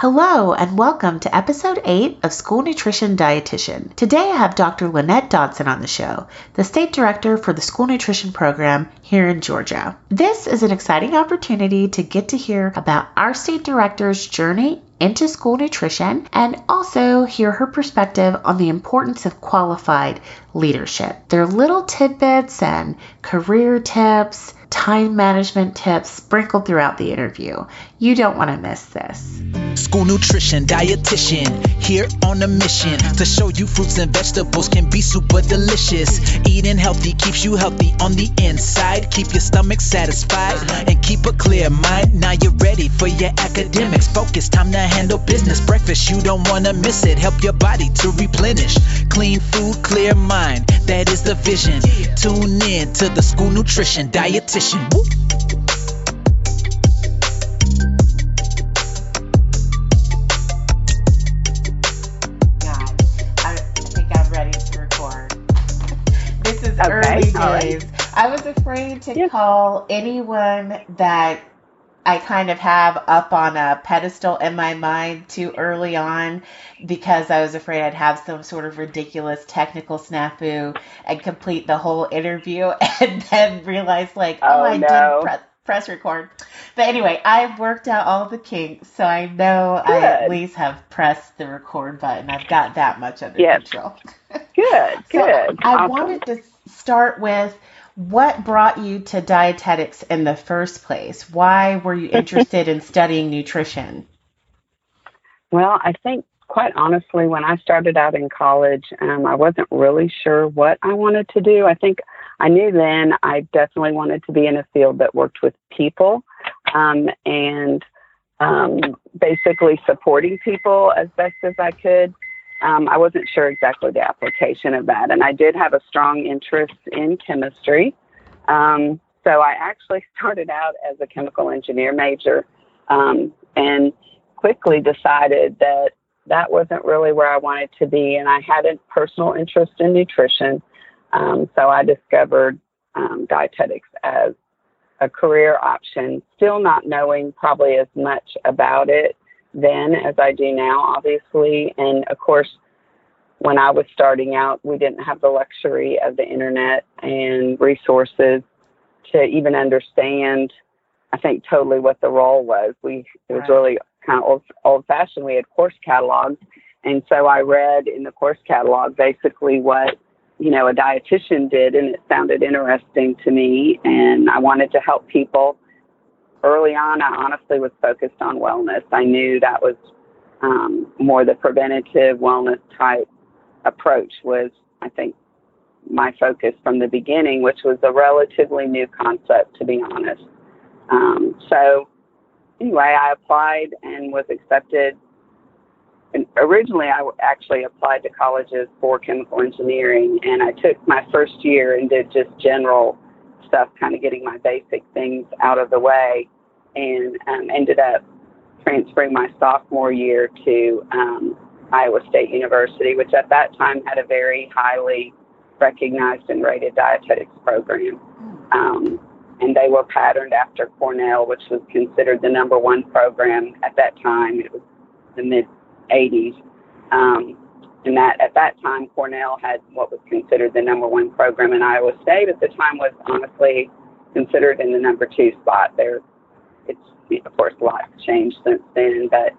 Hello, and welcome to episode 8 of School Nutrition Dietitian. Today I have Dr. Lynette Dodson on the show, the state director for the school nutrition program here in Georgia. This is an exciting opportunity to get to hear about our state director's journey into school nutrition and also hear her perspective on the importance of qualified leadership. There are little tidbits and career tips time management tips sprinkled throughout the interview. You don't want to miss this. School nutrition, dietitian, here on a mission to show you fruits and vegetables can be super delicious. Eating healthy keeps you healthy on the inside, keep your stomach satisfied, and keep a clear mind. Now you're ready for your academics. Focus, time to handle business. Breakfast, you don't want to miss it. Help your body to replenish. Clean food, clear mind, that is the vision. Tune in to the school nutrition dietitian competition. Woo. This is okay, early days. Right. I was afraid to yes. call anyone that I kind of have up on a pedestal in my mind too early on because I was afraid I'd have some sort of ridiculous technical snafu and complete the whole interview and then realize like, oh, oh I no. didn't press, press record. But anyway, I've worked out all the kinks, so I know good. I at least have pressed the record button. I've got that much under yes. control. good, so good. I awesome. wanted to start with what brought you to dietetics in the first place? Why were you interested in studying nutrition? Well, I think quite honestly, when I started out in college, um, I wasn't really sure what I wanted to do. I think I knew then I definitely wanted to be in a field that worked with people um, and um, basically supporting people as best as I could um, I wasn't sure exactly the application of that. And I did have a strong interest in chemistry. Um, so I actually started out as a chemical engineer major um, and quickly decided that that wasn't really where I wanted to be. And I had a personal interest in nutrition. Um, so I discovered um, dietetics as a career option, still not knowing probably as much about it then as I do now, obviously. And of course, when I was starting out, we didn't have the luxury of the internet and resources to even understand, I think, totally what the role was. We it was really kind of old, old fashioned. We had course catalogs, and so I read in the course catalog basically what you know a dietitian did, and it sounded interesting to me, and I wanted to help people early on, I honestly was focused on wellness. I knew that was um, more the preventative wellness type approach was, I think, my focus from the beginning, which was a relatively new concept, to be honest. Um, so, anyway, I applied and was accepted. And originally, I actually applied to colleges for chemical engineering, and I took my first year and did just general stuff, kind of getting my basic things out of the way, and um, ended up transferring my sophomore year to um, Iowa State University, which at that time had a very highly recognized and rated dietetics program. Um, and they were patterned after Cornell, which was considered the number one program at that time. It was the mid 80s. Um, and that at that time, Cornell had what was considered the number one program, in Iowa State at the time was honestly considered in the number two spot. There, it's of course a lot has changed since then, but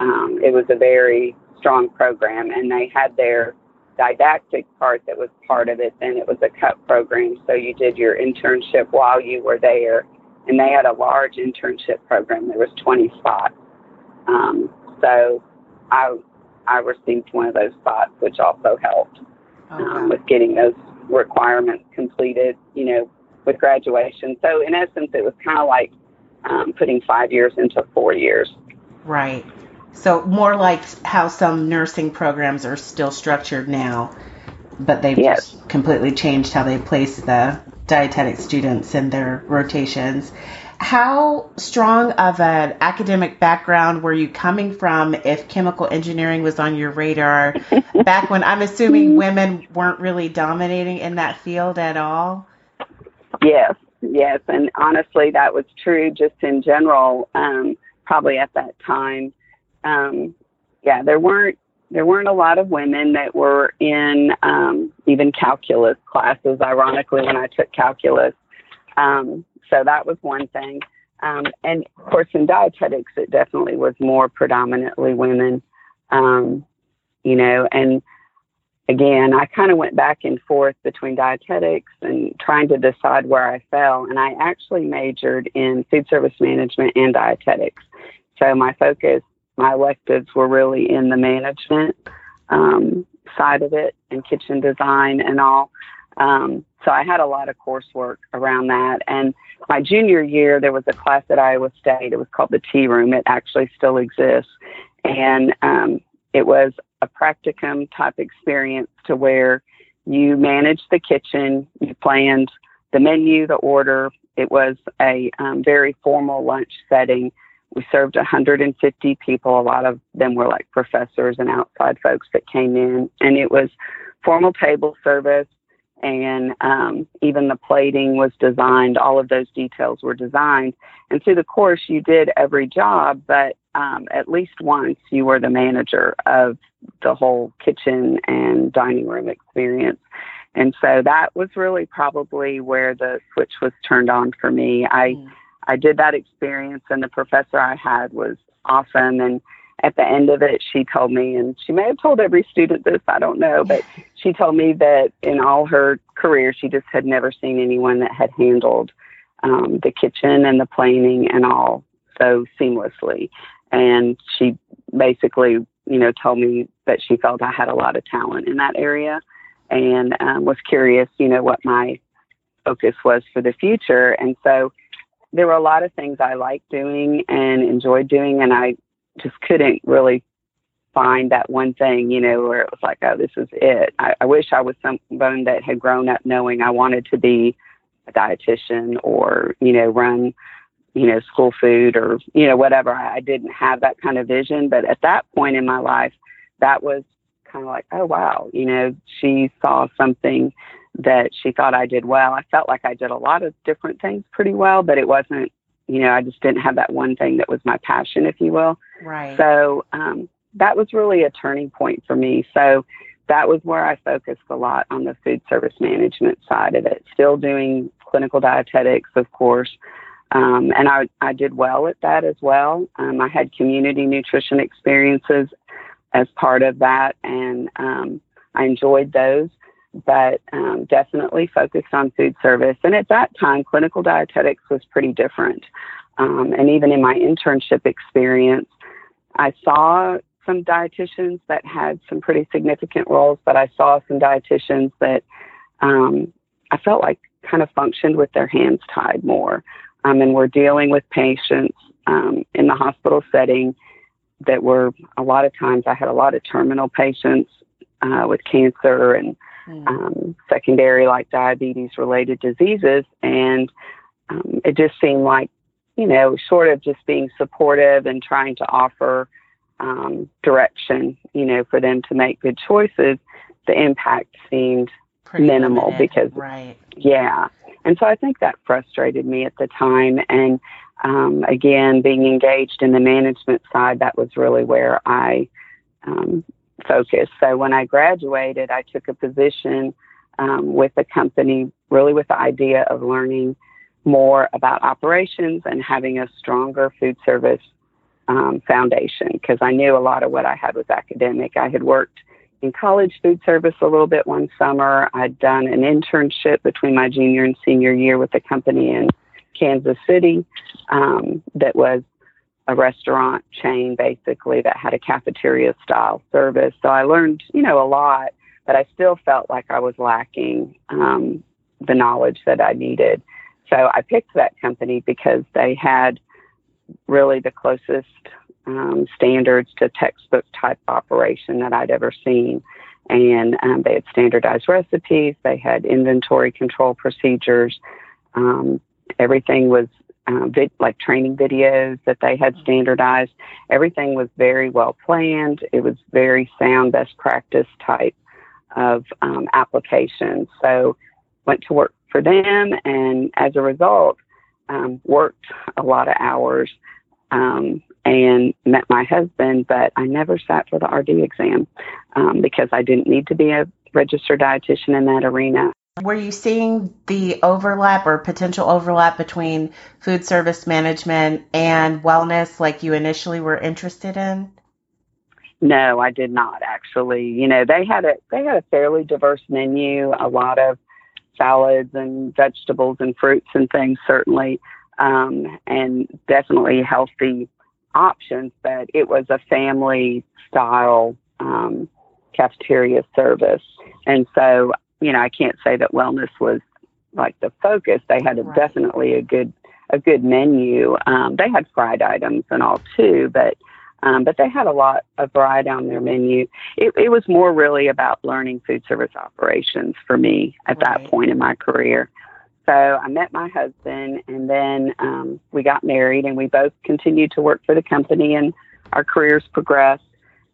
um, it was a very strong program, and they had their didactic part that was part of it. Then it was a CUP program, so you did your internship while you were there, and they had a large internship program. There was 20 spots, um, so I I received one of those spots, which also helped oh, um, with getting those requirements completed, you know, with graduation. So in essence, it was kind of like um, putting five years into four years. Right. So more like how some nursing programs are still structured now, but they've yes. just completely changed how they place the dietetic students in their rotations how strong of an academic background were you coming from if chemical engineering was on your radar back when I'm assuming women weren't really dominating in that field at all? Yes, yes. And honestly, that was true just in general, um, probably at that time. um, yeah, there weren't there weren't a lot of women that were in um, even calculus classes. Ironically, when I took calculus, um, so that was one thing. Um, and of course, in dietetics, it definitely was more predominantly women. Um, you know, and again, I kind of went back and forth between dietetics and trying to decide where I fell. And I actually majored in food service management and dietetics. So my focus, my electives were really in the management um, side of it and kitchen design and all. Um, so I had a lot of coursework around that. And my junior year, there was a class at Iowa State. It was called the Tea Room. It actually still exists. And um, it was a practicum type experience to where you managed the kitchen, you planned the menu, the order. It was a um, very formal lunch setting. We served 150 people. A lot of them were like professors and outside folks that came in, and it was formal table service. And um, even the plating was designed. All of those details were designed. And through the course, you did every job, but um, at least once you were the manager of the whole kitchen and dining room experience. And so that was really probably where the switch was turned on for me. I mm. I did that experience and the professor I had was awesome and at the end of it she told me and she may have told every student this, I don't know, but she told me that in all her career she just had never seen anyone that had handled um, the kitchen and the planning and all so seamlessly and she basically, you know, told me that she felt I had a lot of talent in that area and um, was curious, you know, what my focus was for the future. And so there were a lot of things I liked doing and enjoyed doing, and I just couldn't really find that one thing, you know, where it was like, oh, this is it. I, I wish I was someone that had grown up knowing I wanted to be a dietitian or, you know, run you know, school food or, you know, whatever. I, I didn't have that kind of vision. But at that point in my life, that was kind of like, oh, wow, you know, she saw something that she thought I did well. I felt like I did a lot of different things pretty well, but it wasn't, you know, I just didn't have that one thing that was my passion, if you will. Right. So um, that was really a turning point for me. So that was where I focused a lot on the food service management side of it, still doing clinical dietetics, of course, um, and I, I did well at that as well. Um, I had community nutrition experiences as part of that, and um, I enjoyed those, but um, definitely focused on food service. And at that time, clinical dietetics was pretty different. Um, and even in my internship experience, I saw some dietitians that had some pretty significant roles, but I saw some dietitians that um, I felt like kind of functioned with their hands tied more um, and we're dealing with patients um, in the hospital setting that were a lot of times I had a lot of terminal patients uh, with cancer and mm. um, secondary like diabetes related diseases, and um, it just seemed like you know sort of just being supportive and trying to offer um, direction, you know, for them to make good choices. The impact seemed Pretty minimal limited. because right. yeah and so I think that frustrated me at the time. And um, again, being engaged in the management side, that was really where I um, focused. So when I graduated, I took a position um, with a company, really with the idea of learning more about operations and having a stronger food service um, foundation because I knew a lot of what I had was academic. I had worked in college food service a little bit one summer. I'd done an internship between my junior and senior year with a company in Kansas City um, that was a restaurant chain basically that had a cafeteria style service. So I learned, you know, a lot, but I still felt like I was lacking um, the knowledge that I needed. So I picked that company because they had really the closest um, standards to textbook type operation that I'd ever seen. And um, they had standardized recipes, they had inventory control procedures. Um, everything was uh, vid- like training videos that they had standardized. Everything was very well planned. It was very sound, best practice type of um, application. So went to work for them, and as a result, um, worked a lot of hours um, and met my husband, but I never sat for the RD exam um, because I didn't need to be a registered dietitian in that arena. Were you seeing the overlap or potential overlap between food service management and wellness like you initially were interested in? No, I did not actually. You know, they had a they had a fairly diverse menu, a lot of salads and vegetables and fruits and things certainly, um, and definitely healthy options. But it was a family style um, cafeteria service, and so you know I can't say that wellness was like the focus. They had a, right. definitely a good a good menu. Um, they had fried items and all too, but um, but they had a lot of variety on their menu. It, it was more really about learning food service operations for me at right. that point in my career. So I met my husband, and then um, we got married, and we both continued to work for the company, and our careers progressed.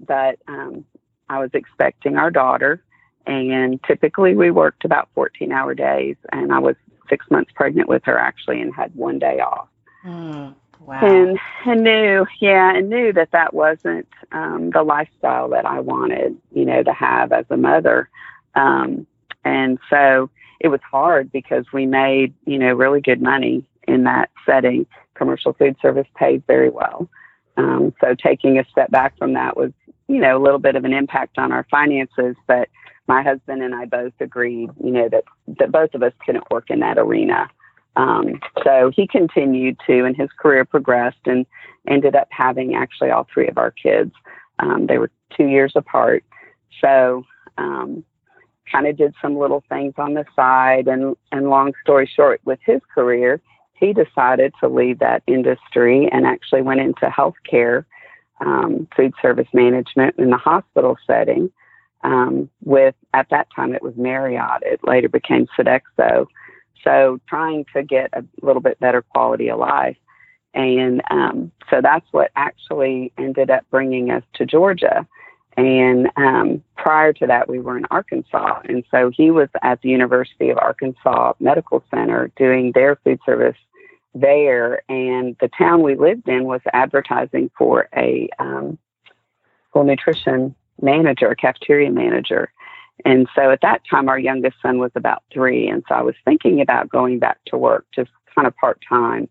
But um, I was expecting our daughter, and typically we worked about 14 hour days, and I was six months pregnant with her actually, and had one day off. Mm. Wow. And and knew, yeah, and knew that that wasn't um, the lifestyle that I wanted, you know, to have as a mother. Um, and so it was hard because we made, you know, really good money in that setting. Commercial food service paid very well. Um, so taking a step back from that was, you know, a little bit of an impact on our finances. But my husband and I both agreed, you know, that that both of us couldn't work in that arena. Um, so he continued to, and his career progressed and ended up having actually all three of our kids. Um, they were two years apart. So, um, kind of did some little things on the side. And, and long story short, with his career, he decided to leave that industry and actually went into healthcare, um, food service management in the hospital setting. Um, with at that time it was Marriott. It later became Sodexo. So trying to get a little bit better quality of life. And um, so that's what actually ended up bringing us to Georgia. And um, prior to that, we were in Arkansas. And so he was at the University of Arkansas Medical Center doing their food service there. And the town we lived in was advertising for a um, school nutrition manager, cafeteria manager. And so at that time, our youngest son was about three. And so I was thinking about going back to work just kind of part time.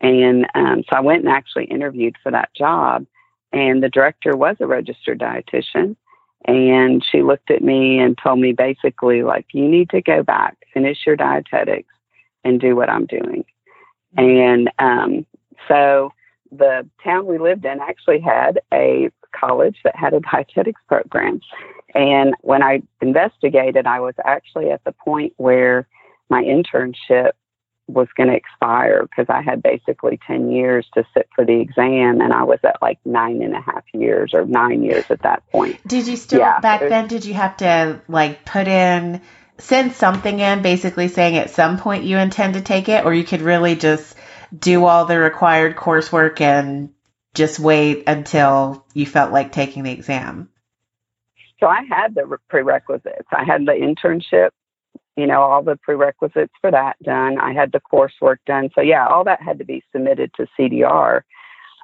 And um, so I went and actually interviewed for that job. And the director was a registered dietitian. And she looked at me and told me basically, like, you need to go back, finish your dietetics, and do what I'm doing. And um, so the town we lived in actually had a college that had a dietetics program. And when I investigated, I was actually at the point where my internship was going to expire because I had basically 10 years to sit for the exam and I was at like nine and a half years or nine years at that point. Did you still, yeah, back then, did you have to like put in, send something in basically saying at some point you intend to take it or you could really just do all the required coursework and just wait until you felt like taking the exam? So I had the prerequisites. I had the internship, you know, all the prerequisites for that done. I had the coursework done. So yeah, all that had to be submitted to CDR.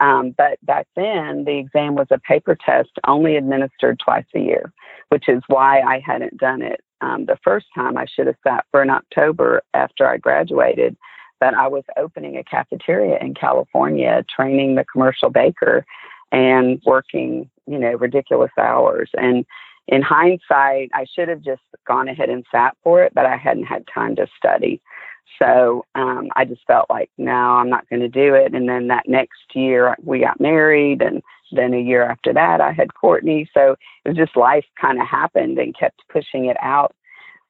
Um, but back then, the exam was a paper test only administered twice a year, which is why I hadn't done it um, the first time. I should have sat for an October after I graduated. But I was opening a cafeteria in California, training the commercial baker and working, you know, ridiculous hours. And in hindsight, I should have just gone ahead and sat for it, but I hadn't had time to study. So um, I just felt like, no, I'm not going to do it. And then that next year, we got married. And then a year after that, I had Courtney. So it was just life kind of happened and kept pushing it out.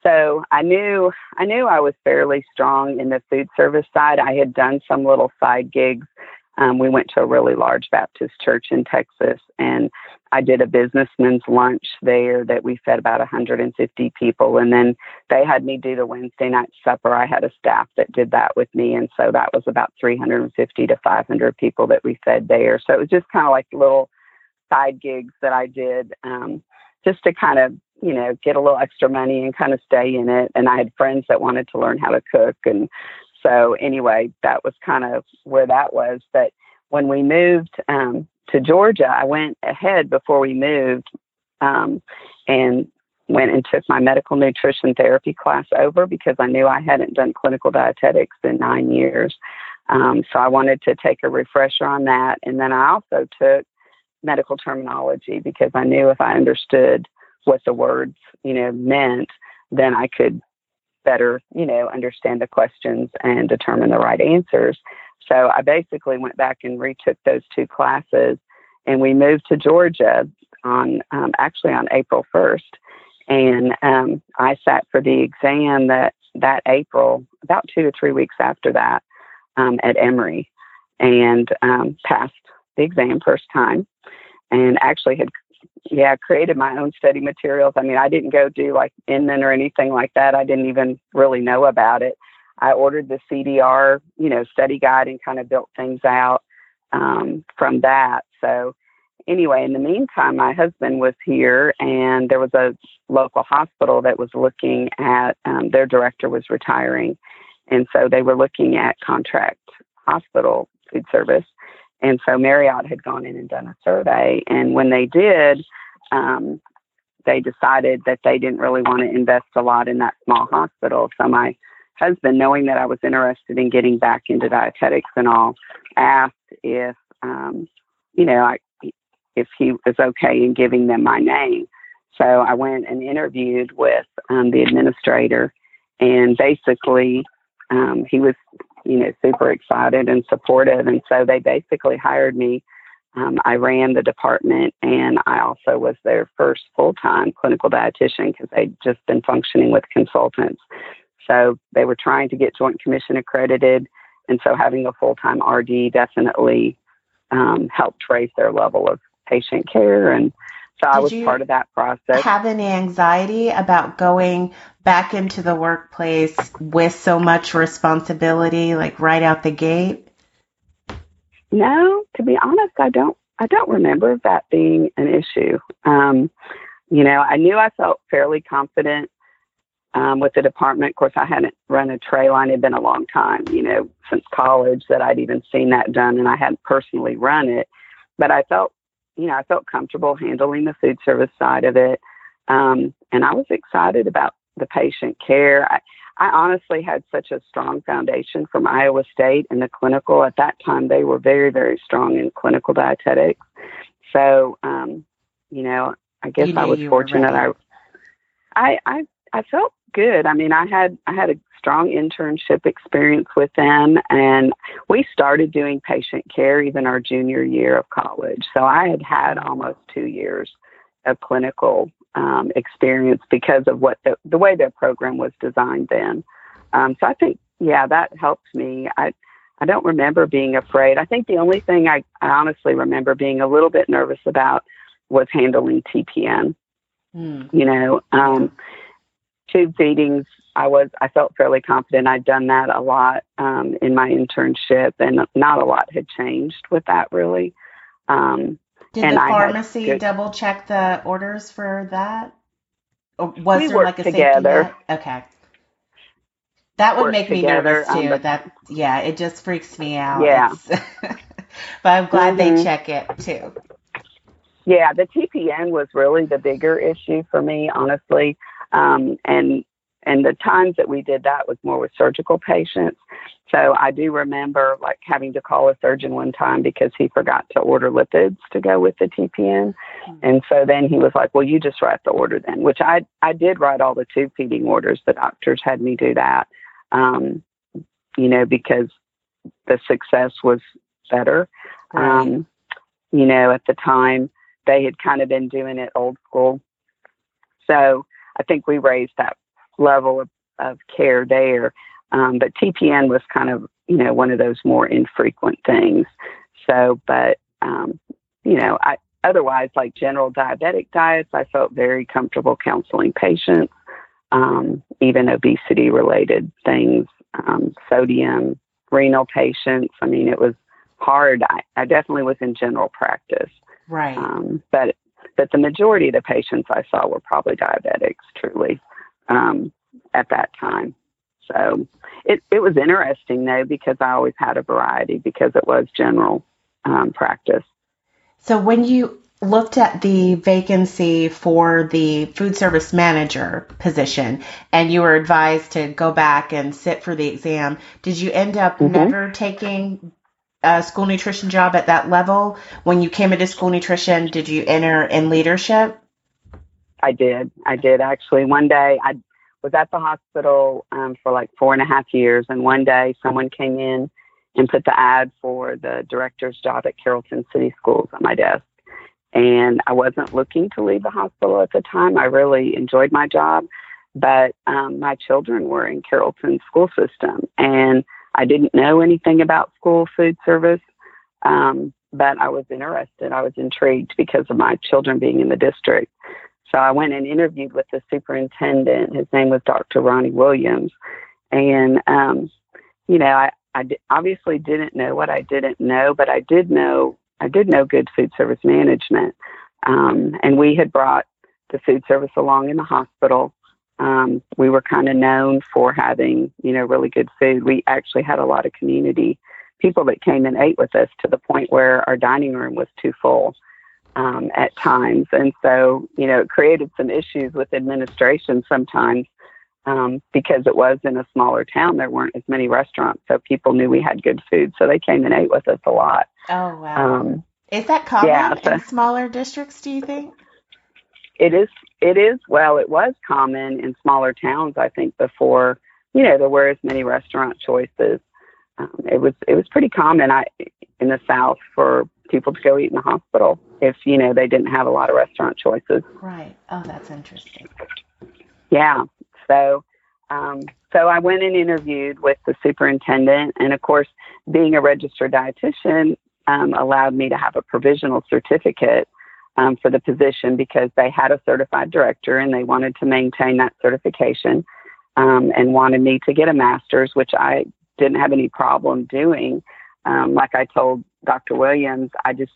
So I knew I knew I was fairly strong in the food service side. I had done some little side gigs. Um, we went to a really large Baptist church in Texas, and I did a businessman's lunch there that we fed about 150 people. And then they had me do the Wednesday night supper. I had a staff that did that with me. And so that was about 350 to 500 people that we fed there. So it was just kind of like little side gigs that I did um, just to kind of, you know, get a little extra money and kind of stay in it. And I had friends that wanted to learn how to cook. And so anyway, that was kind of where that was. But when we moved um, to Georgia, I went ahead before we moved um, and went and took my medical nutrition therapy class over because I knew I hadn't done clinical dietetics in nine years. Um, so I wanted to take a refresher on that. And then I also took medical terminology because I knew if I understood what the words, you know, meant, then I could better, you know, understand the questions and determine the right answers. So I basically went back and retook those two classes and we moved to Georgia on um, actually on April 1st. And um, I sat for the exam that that April, about two to three weeks after that, um, at Emory, and um, passed the exam first time. And actually had, yeah, created my own study materials. I mean, I didn't go do like Inman or anything like that. I didn't even really know about it. I ordered the CDR, you know, study guide and kind of built things out um, from that. So anyway, in the meantime, my husband was here, and there was a local hospital that was looking at um, their director was retiring, and so they were looking at contract hospital food service. And so Marriott had gone in and done a survey, and when they did, um, they decided that they didn't really want to invest a lot in that small hospital. So my husband, knowing that I was interested in getting back into dietetics and all, asked if um, you know I if he was okay in giving them my name. So I went and interviewed with um, the administrator, and basically, um, he was, you know, super excited and supportive. And so they basically hired me. Um, I ran the department, and I also was their first full time clinical dietitian because they'd just been functioning with consultants. So they were trying to get Joint Commission accredited, and so having a full time RD definitely um, helped raise their level of patient care. And so Did I was part of that process. Have any anxiety about going back into the workplace with so much responsibility, like right out the gate? No, to be honest, I don't. I don't remember that being an issue. Um, you know, I knew I felt fairly confident um, with the department. Of course, I hadn't run a tray line; it had been a long time, you know, since college that I'd even seen that done, and I hadn't personally run it. But I felt you know, I felt comfortable handling the food service side of it. Um, and I was excited about the patient care. I, I honestly had such a strong foundation from Iowa State in the clinical. At that time, they were very, very strong in clinical dietetics. So, um, you know, I guess I was fortunate. I, I, I, I felt good. I mean, I had, I had a strong internship experience with them. And we started doing patient care even our junior year of college. So I had had almost two years of clinical um, experience because of what the, the way their program was designed then. Um, so I think, yeah, that helped me. I, I don't remember being afraid. I think the only thing I, I honestly remember being a little bit nervous about was handling TPN. Mm. You know, um, tube feedings I was I felt fairly confident. I'd done that a lot um, in my internship, and not a lot had changed with that really. Um, Did the pharmacy good, double check the orders for that? Or was we there like a together. Okay. That would make me together, nervous too. Um, that yeah, it just freaks me out. Yeah. but I'm glad mm-hmm. they check it too. Yeah, the TPN was really the bigger issue for me, honestly. Um, and and the times that we did that was more with surgical patients. So I do remember like having to call a surgeon one time because he forgot to order lipids to go with the TPN. Mm-hmm. And so then he was like, well, you just write the order then, which I, I did write all the tube feeding orders. The doctors had me do that, um, you know, because the success was better. Right. Um, you know, at the time they had kind of been doing it old school. So I think we raised that level of, of care there. Um, but TPN was kind of, you know, one of those more infrequent things. So, but, um, you know, I, otherwise, like general diabetic diets, I felt very comfortable counseling patients, um, even obesity related things, um, sodium, renal patients. I mean, it was hard. I, I definitely was in general practice. Right. Um, but, but the majority of the patients I saw were probably diabetics, truly um, at that time. So it, it was interesting though because I always had a variety because it was general. um, practice. So when you looked at the vacancy for the food service manager position and you were advised to go back and sit for the exam, did you end up mm-hmm. never taking a school nutrition job at that level? When you came into school nutrition, did you enter in leadership? I did. I did actually. One day I was at the hospital um, for like four and a half years, and one day someone came in and put the ad for the director's job at Carrollton City Schools on my desk. And I wasn't looking to leave the hospital at the time. I really enjoyed my job, but um, my children were in Carrollton school system, and I didn't know anything about school food service. Um, but I was interested. I was intrigued because of my children being in the district. So I went and interviewed with the superintendent. His name was Dr. Ronnie Williams. And, um, you know, I, I d- obviously didn't know what I didn't know, but I did know, I did know good food service management. Um, and we had brought the food service along in the hospital. Um, we were kind of known for having, you know, really good food. We actually had a lot of community people that came and ate with us to the point where our dining room was too full um, at times. And so, you know, it created some issues with administration sometimes um, because it was in a smaller town. There weren't as many restaurants, so people knew we had good food. So they came and ate with us a lot. Oh, wow. Um, is that common yeah, so, in smaller districts, do you think? It is. It is. Well, it was common in smaller towns, I think, before, you know, there were as many restaurant choices. Um, it was it was pretty common I, in the South for people to go eat in the hospital if you know they didn't have a lot of restaurant choices. Right. Oh, that's interesting. Yeah. So, um, so I went and interviewed with the superintendent, and of course, being a registered dietitian um, allowed me to have a provisional certificate um, for the position because they had a certified director and they wanted to maintain that certification um, and wanted me to get a master's, which I didn't have any problem doing. Um, like I told Dr. Williams, I just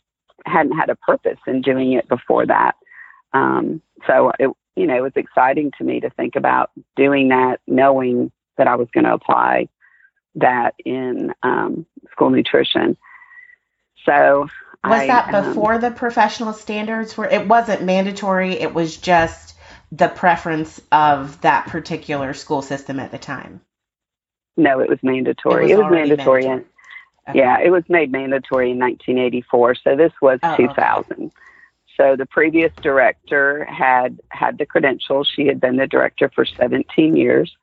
hadn't had a purpose in doing it before that. Um, so it, you know, it was exciting to me to think about doing that, knowing that I was going to apply that in um, school nutrition. So was I, that before um, the professional standards were? It wasn't mandatory. It was just the preference of that particular school system at the time. No, it was mandatory. It was, it was mandatory. mandatory. Okay. Yeah, it was made mandatory in 1984. So this was oh, 2000. Okay. So the previous director had had the credentials. She had been the director for 17 years.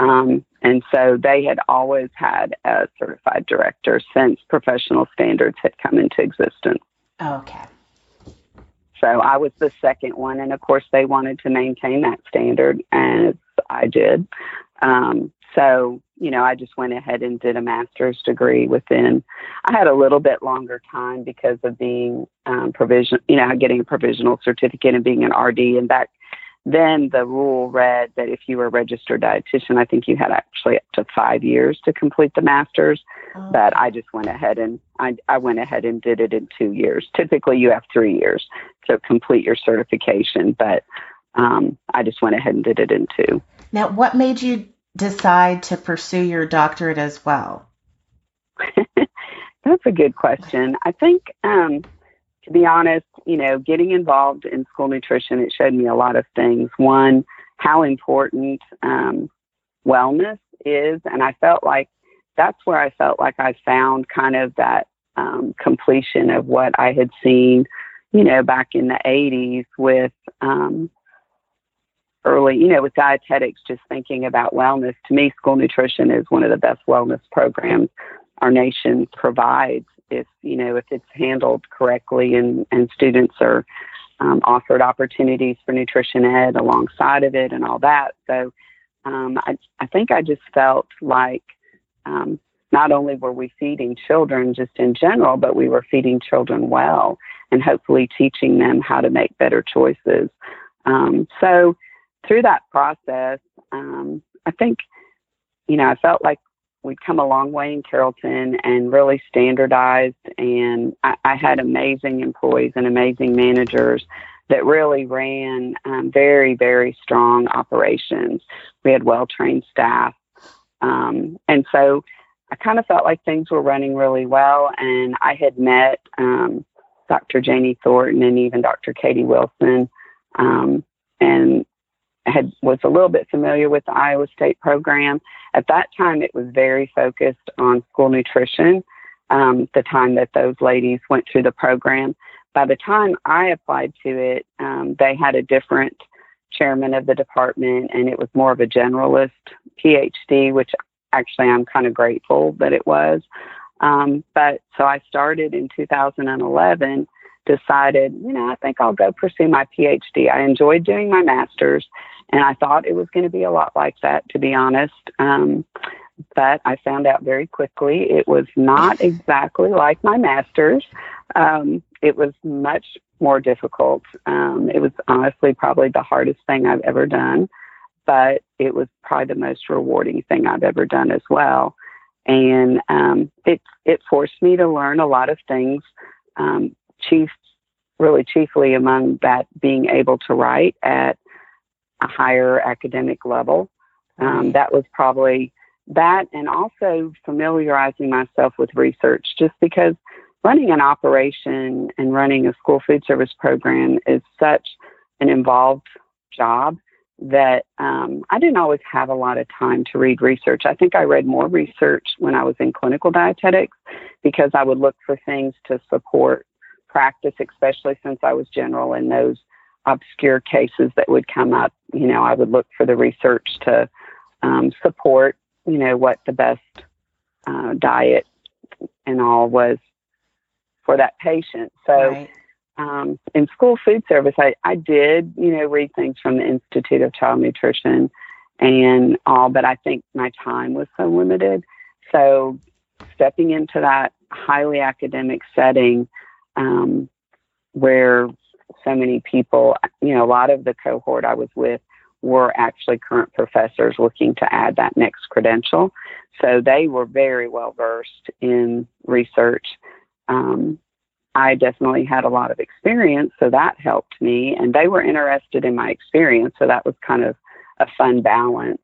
Um, and so they had always had a certified director since professional standards had come into existence. Okay. So I was the second one. And of course, they wanted to maintain that standard, as I did. Um, so you know, I just went ahead and did a master's degree within. I had a little bit longer time because of being um, provision, you know, getting a provisional certificate and being an RD. And back then, the rule read that if you were a registered dietitian, I think you had actually up to five years to complete the master's. Oh. But I just went ahead and I, I went ahead and did it in two years. Typically, you have three years to complete your certification, but um, I just went ahead and did it in two. Now, what made you decide to pursue your doctorate as well? That's a good question. I think, um, to be honest, you know, getting involved in school nutrition, it showed me a lot of things. One, how important um, wellness is. And I felt like that's where I felt like I found kind of that um, completion of what I had seen, you know, back in the 80s with um, early, you know, with dietetics, just thinking about wellness. To me, school nutrition is one of the best wellness programs our nation provides. If you know, if it's handled correctly, and and students are um, offered opportunities for nutrition ed alongside of it, and all that. So, um, I I think I just felt like. Um, not only were we feeding children just in general, but we were feeding children well and hopefully teaching them how to make better choices. Um, so through that process, um, I think, you know, I felt like we'd come a long way in Carrollton and really standardized. And I, I had amazing employees and amazing managers that really ran um, very, very strong operations. We had well trained staff. Um, and so I kind of felt like things were running really well, and I had met um, Dr. Janie Thornton and even Dr. Katie Wilson, um, and had was a little bit familiar with the Iowa State program. At that time, it was very focused on school nutrition. Um, the time that those ladies went through the program, by the time I applied to it, um, they had a different chairman of the department, and it was more of a generalist PhD, which actually I'm kind of grateful that it was. Um, but so I started in 2011, decided, you know, I think I'll go pursue my PhD. I enjoyed doing my master's, and I thought it was going to be a lot like that, to be honest. Um, but I found out very quickly it was not exactly like my master's. Um, it was much more difficult. Um, it was honestly probably the hardest thing I've ever done but it was probably the most rewarding thing I've ever done as well. And um, it it forced me to learn a lot of things. Um, chief, really chiefly among that, being able to write at a higher academic level. Um, that was probably that, and also familiarizing myself with research, just because running an operation and running a school food service program is such an involved job that um, I didn't always have a lot of time to read research. I think I read more research when I was in clinical dietetics because I would look for things to support practice, especially since I was general in those obscure cases that would come up. You know, I would look for the research to um, support, you know, what the best uh, diet and all was for that patient. So. Right um, in school food service, I, I did, you know, read things from the Institute of Child Nutrition and all, but I think my time was so limited. So stepping into that highly academic setting um, where so many people, you know, a lot of the cohort I was with were actually current professors looking to add that next credential. So they were very well versed in research. Um, I definitely had a lot of experience, so that helped me. And they were interested in my experience, so that was kind of a fun balance.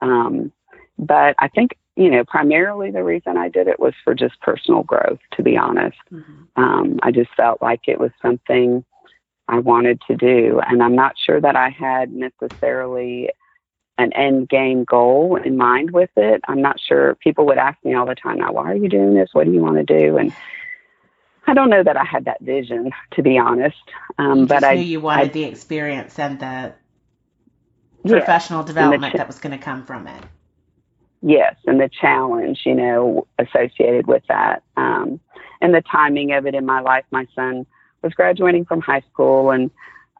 Um, but I think, you know, primarily the reason I did it was for just personal growth, to be honest. Mm-hmm. Um, I just felt like it was something I wanted to do. And I'm not sure that I had necessarily an end game goal in mind with it. I'm not sure. People would ask me all the time now, why are you doing this? What do you want to do? And I don't know that I had that vision, to be honest. Um, but I knew you wanted I, the experience and the professional yes, development ch- that was going to come from it. Yes, and the challenge, you know, associated with that, um, and the timing of it in my life. My son was graduating from high school, and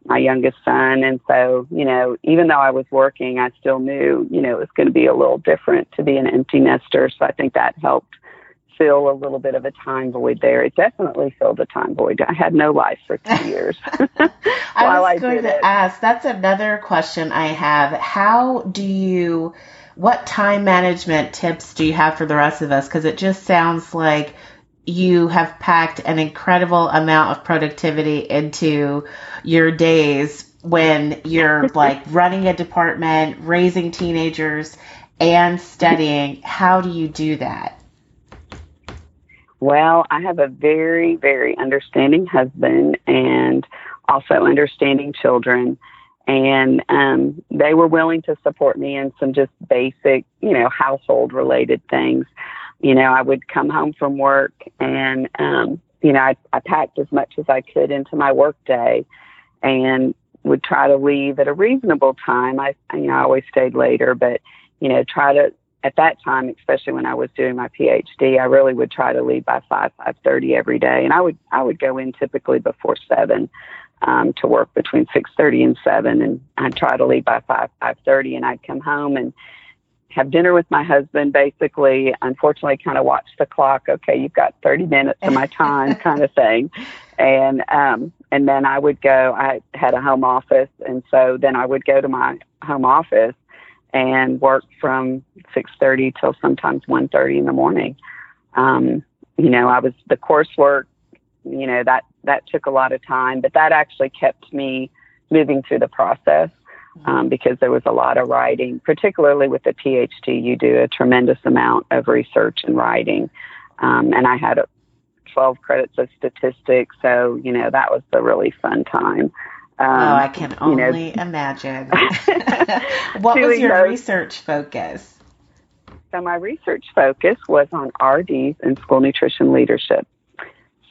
my youngest son, and so you know, even though I was working, I still knew, you know, it was going to be a little different to be an empty nester. So I think that helped fill a little bit of a time void there. It definitely filled a time void. I had no life for two years. I was going to it. ask. That's another question I have. How do you? What time management tips do you have for the rest of us? Because it just sounds like you have packed an incredible amount of productivity into your days when you're like running a department, raising teenagers, and studying. How do you do that? Well, I have a very, very understanding husband and also understanding children. And um, they were willing to support me in some just basic, you know, household related things. You know, I would come home from work and, um, you know, I, I packed as much as I could into my work day and would try to leave at a reasonable time. I, you know, I always stayed later, but, you know, try to at that time, especially when I was doing my PhD, I really would try to leave by five five thirty every day, and I would I would go in typically before seven um, to work between six thirty and seven, and I'd try to leave by five five thirty, and I'd come home and have dinner with my husband. Basically, unfortunately, kind of watch the clock. Okay, you've got thirty minutes of my time, kind of thing, and um, and then I would go. I had a home office, and so then I would go to my home office and work from 6:30 till sometimes 1:30 in the morning. Um, you know, I was the coursework. You know that that took a lot of time, but that actually kept me moving through the process. um, because there was a lot of writing, particularly with the PhD. You do a tremendous amount of research and writing. Um, and I had 12 credits of statistics, so, you know, that was a really fun time. Um, oh, I can only you know, imagine. what was your those, research focus? So, my research focus was on RDs and school nutrition leadership.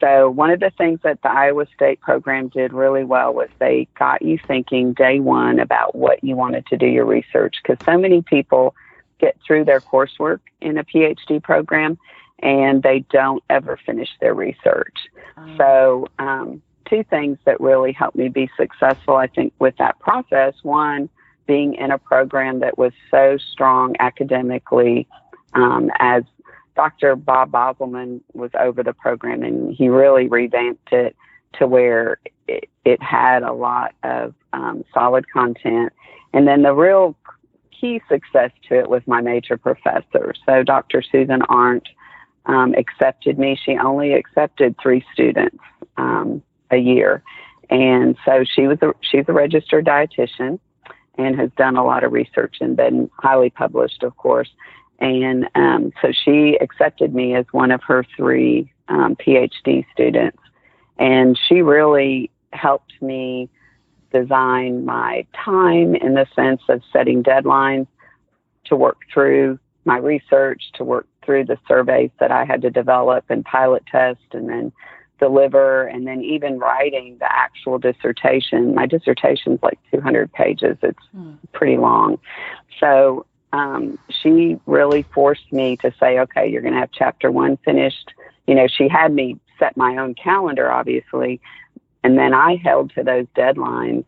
So, one of the things that the Iowa State program did really well was they got you thinking day one about what you wanted to do your research because so many people get through their coursework in a PhD program and they don't ever finish their research. Um, so, um, two things that really helped me be successful, I think, with that process. One, being in a program that was so strong academically um, as Dr. Bob Bosselman was over the program and he really revamped it to where it, it had a lot of um, solid content. And then the real key success to it was my major professor. So Dr. Susan Arendt um, accepted me. She only accepted three students um, a year. And so she was a, she's a registered dietitian and has done a lot of research and been highly published, of course. And um, so she accepted me as one of her three um, PhD students. And she really helped me design my time in the sense of setting deadlines to work through my research, to work through the surveys that I had to develop and pilot test and then deliver, and then even writing the actual dissertation. My dissertation is like 200 pages, it's mm. pretty long. So um, she really forced me to say, okay, you're going to have chapter one finished. You know, she had me set my own calendar, obviously, and then I held to those deadlines,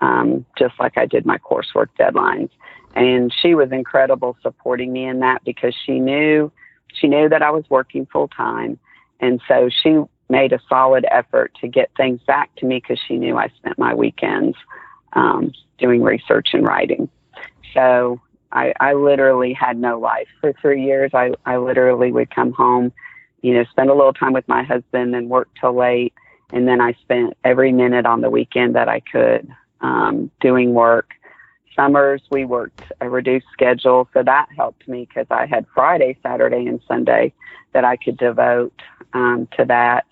um, just like I did my coursework deadlines. And she was incredible supporting me in that because she knew she knew that I was working full time, and so she made a solid effort to get things back to me because she knew I spent my weekends um, doing research and writing. So I, I literally had no life for three years. I, I literally would come home, you know, spend a little time with my husband and work till late. And then I spent every minute on the weekend that I could um, doing work. Summers, we worked a reduced schedule. So that helped me because I had Friday, Saturday, and Sunday that I could devote um, to that.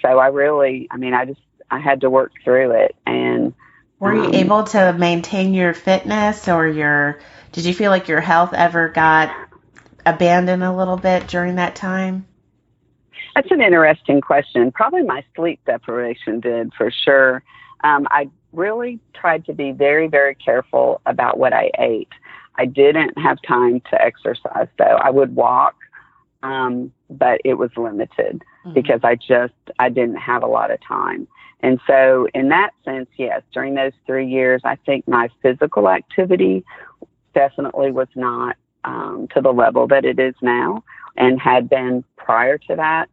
So I really, I mean, I just, I had to work through it. And were you um, able to maintain your fitness or your did you feel like your health ever got abandoned a little bit during that time? That's an interesting question. Probably my sleep deprivation did for sure. Um, I really tried to be very, very careful about what I ate. I didn't have time to exercise though. I would walk, um, but it was limited mm-hmm. because I just I didn't have a lot of time. And so, in that sense, yes, during those three years, I think my physical activity definitely was not um, to the level that it is now and had been prior to that.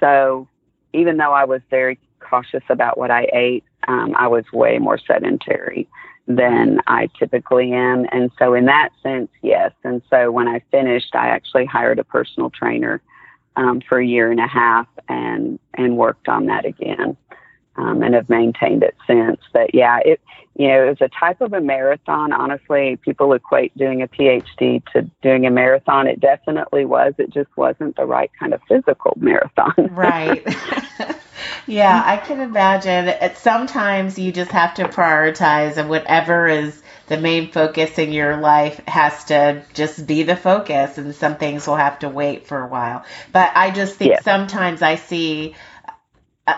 So even though I was very cautious about what I ate, um, I was way more sedentary than I typically am. And so in that sense, yes. And so when I finished, I actually hired a personal trainer um, for a year and a half and, and worked on that again um, and have maintained it since. But yeah, it you know it was a type of a marathon. Honestly, people equate doing a PhD to doing a marathon. It definitely was. It just wasn't the right kind of physical marathon. right. yeah, I can imagine. It, sometimes you just have to prioritize, and whatever is the main focus in your life has to just be the focus, and some things will have to wait for a while. But I just think yes. sometimes I see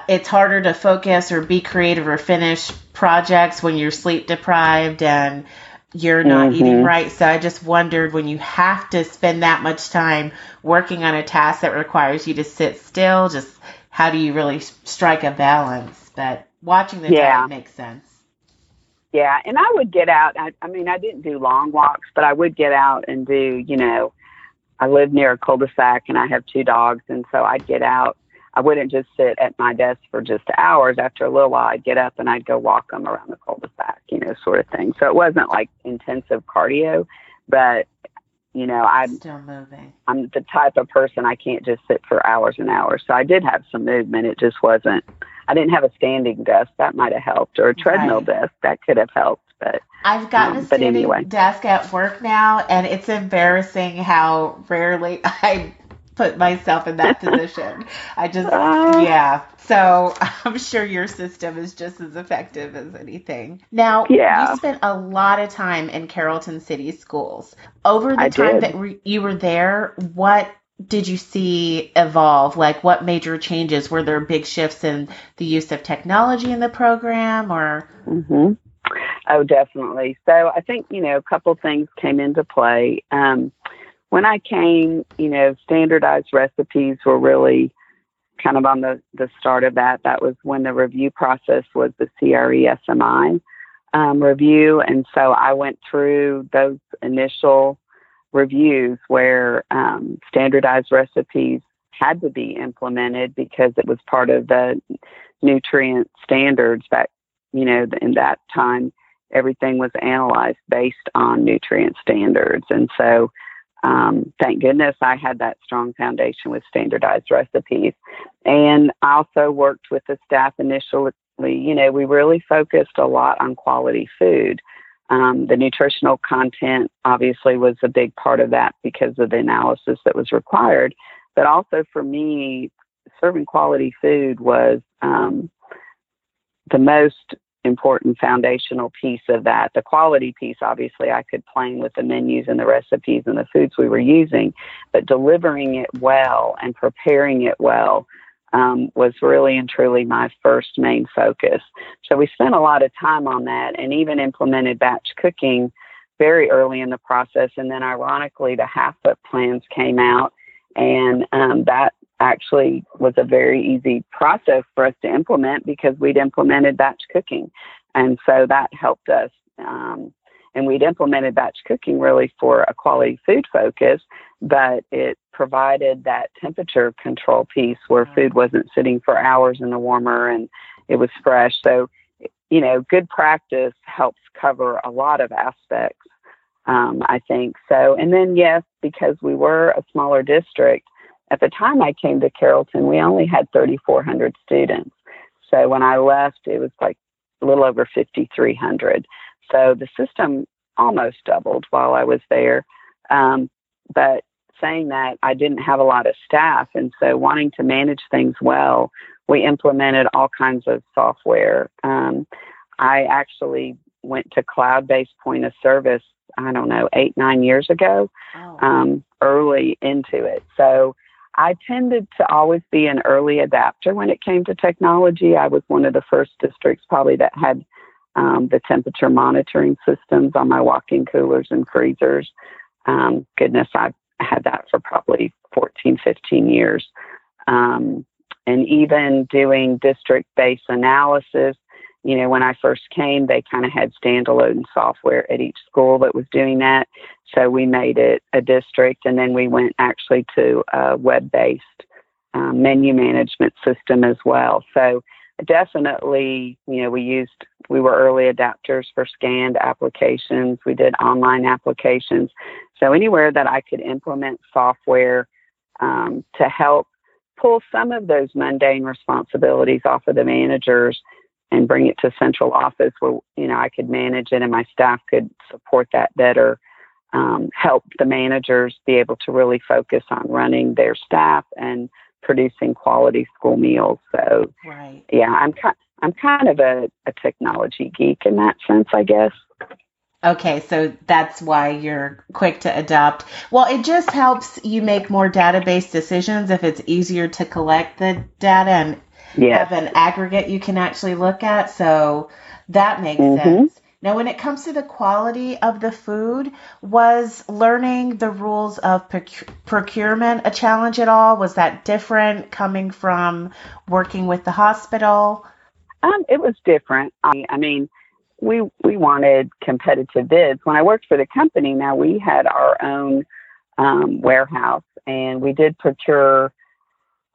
it's harder to focus or be creative or finish projects when you're sleep deprived and you're not mm-hmm. eating right. So I just wondered when you have to spend that much time working on a task that requires you to sit still, just how do you really strike a balance? But watching the yeah. makes sense. Yeah, and I would get out. I, I mean, I didn't do long walks, but I would get out and do, you know, I live near a cul-de-sac and I have two dogs, and so I'd get out I wouldn't just sit at my desk for just hours. After a little while, I'd get up and I'd go walk them around the cul-de-sac, you know, sort of thing. So it wasn't like intensive cardio, but you know, I'm still moving. I'm the type of person I can't just sit for hours and hours. So I did have some movement. It just wasn't. I didn't have a standing desk that might have helped, or a treadmill right. desk that could have helped. But I've gotten um, a standing anyway. desk at work now, and it's embarrassing how rarely I put myself in that position. I just, uh, yeah. So I'm sure your system is just as effective as anything. Now, yeah. you spent a lot of time in Carrollton City schools. Over the I time did. that re- you were there, what did you see evolve? Like, what major changes? Were there big shifts in the use of technology in the program or? Mm-hmm. Oh, definitely. So I think, you know, a couple things came into play. Um, when I came, you know, standardized recipes were really kind of on the, the start of that. That was when the review process was the CRE SMI um, review. And so I went through those initial reviews where um, standardized recipes had to be implemented because it was part of the nutrient standards back, you know, in that time, everything was analyzed based on nutrient standards. And so um, thank goodness I had that strong foundation with standardized recipes. And I also worked with the staff initially. You know, we really focused a lot on quality food. Um, the nutritional content obviously was a big part of that because of the analysis that was required. But also for me, serving quality food was um, the most important foundational piece of that. The quality piece, obviously, I could plan with the menus and the recipes and the foods we were using, but delivering it well and preparing it well um, was really and truly my first main focus. So we spent a lot of time on that and even implemented batch cooking very early in the process. And then, ironically, the half foot plans came out, and um, that actually was a very easy process for us to implement because we'd implemented batch cooking. And so that helped us. Um, and we'd implemented batch cooking really for a quality food focus, but it provided that temperature control piece where food wasn't sitting for hours in the warmer and it was fresh. So, you know, good practice helps cover a lot of aspects, um, I think. So, and then, yes, because we were a smaller district, at the time I came to Carrollton, we only had 3,400 students. So when I left, it was like a little over 5,300. So the system almost doubled while I was there. Um, but saying that, I didn't have a lot of staff. And so wanting to manage things well, we implemented all kinds of software. Um, I actually went to cloud based point of service, I don't know, eight, nine years ago, oh. um, early into it. So I tended to always be an early adapter when it came to technology. I was one of the first districts probably that had um, the temperature monitoring systems on my walk-in coolers and freezers. Um, goodness, I've had that for probably 14, 15 years. Um, and even doing district-based analysis you know, when I first came, they kind of had standalone software at each school that was doing that. So we made it a district, and then we went actually to a web based um, menu management system as well. So definitely, you know, we used, we were early adapters for scanned applications, we did online applications. So anywhere that I could implement software um, to help pull some of those mundane responsibilities off of the managers and bring it to central office where you know I could manage it and my staff could support that better. Um, help the managers be able to really focus on running their staff and producing quality school meals. So, right. yeah, I'm kind I'm kind of a, a technology geek in that sense, I guess. Okay, so that's why you're quick to adopt. Well, it just helps you make more database decisions if it's easier to collect the data and yes. have an aggregate you can actually look at. So that makes mm-hmm. sense. Now, when it comes to the quality of the food, was learning the rules of procurement a challenge at all? Was that different coming from working with the hospital? Um, it was different. I, I mean, we we wanted competitive bids. When I worked for the company, now we had our own um, warehouse, and we did procure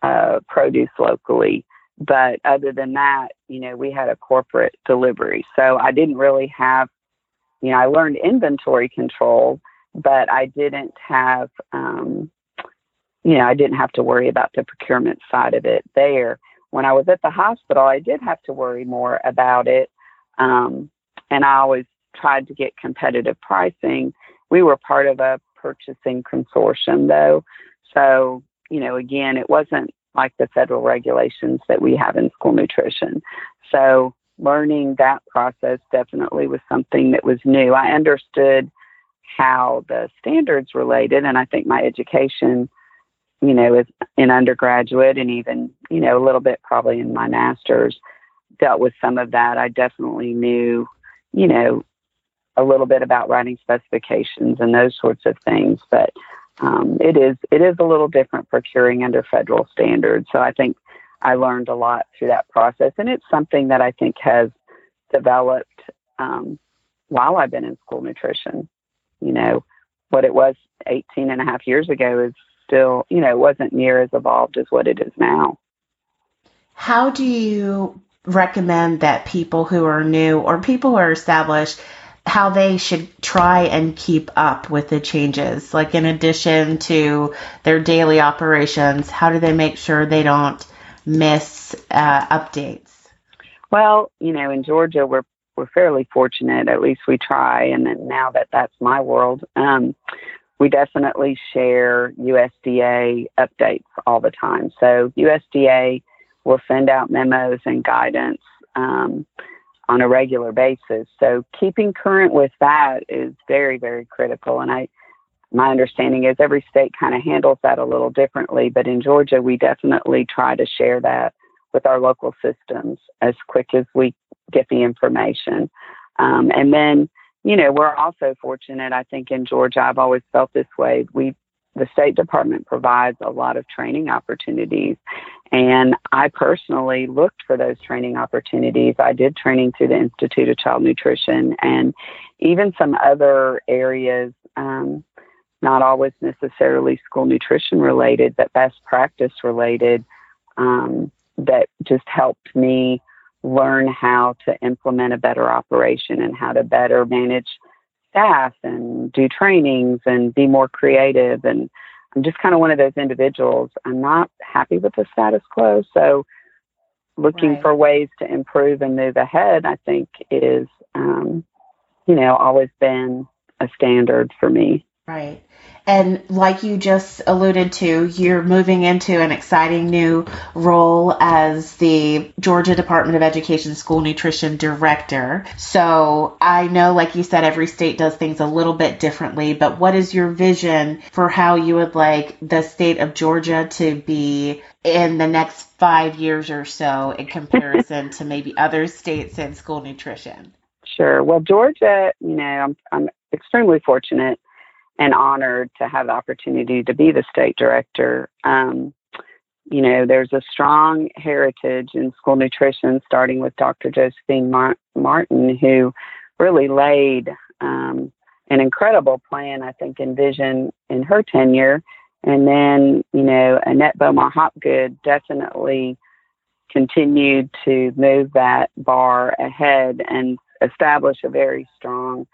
uh, produce locally. But other than that, you know, we had a corporate delivery. So I didn't really have, you know, I learned inventory control, but I didn't have, um, you know, I didn't have to worry about the procurement side of it there. when I was at the hospital, I did have to worry more about it. Um, and I always tried to get competitive pricing. We were part of a purchasing consortium, though. So, you know, again, it wasn't like the federal regulations that we have in school nutrition. So, learning that process definitely was something that was new. I understood how the standards related, and I think my education, you know, as in undergraduate and even, you know, a little bit probably in my master's dealt with some of that. I definitely knew, you know, a little bit about writing specifications and those sorts of things, but um, it is it is a little different procuring under federal standards. So I think I learned a lot through that process, and it's something that I think has developed um, while I've been in school nutrition. You know, what it was 18 and a half years ago is still, you know, it wasn't near as evolved as what it is now. How do you recommend that people who are new or people who are established how they should try and keep up with the changes. Like in addition to their daily operations, how do they make sure they don't miss uh, updates? Well, you know, in Georgia, we're we're fairly fortunate. At least we try. And then now that that's my world, um, we definitely share USDA updates all the time. So USDA will send out memos and guidance. Um, on a regular basis. So keeping current with that is very, very critical. And I, my understanding is every state kind of handles that a little differently, but in Georgia, we definitely try to share that with our local systems as quick as we get the information. Um, and then, you know, we're also fortunate, I think, in Georgia, I've always felt this way. We the State Department provides a lot of training opportunities. And I personally looked for those training opportunities. I did training through the Institute of Child Nutrition and even some other areas, um, not always necessarily school nutrition related, but best practice related, um, that just helped me learn how to implement a better operation and how to better manage staff and do trainings and be more creative. And I'm just kind of one of those individuals. I'm not happy with the status quo. So looking right. for ways to improve and move ahead, I think is, um, you know, always been a standard for me. Right. And like you just alluded to, you're moving into an exciting new role as the Georgia Department of Education School Nutrition Director. So I know, like you said, every state does things a little bit differently, but what is your vision for how you would like the state of Georgia to be in the next five years or so in comparison to maybe other states in school nutrition? Sure. Well, Georgia, you know, I'm, I'm extremely fortunate and honored to have the opportunity to be the state director. Um, you know, there's a strong heritage in school nutrition, starting with Dr. Josephine Martin, who really laid um, an incredible plan, I think, in vision in her tenure. And then, you know, Annette Bomar Hopgood definitely continued to move that bar ahead and establish a very strong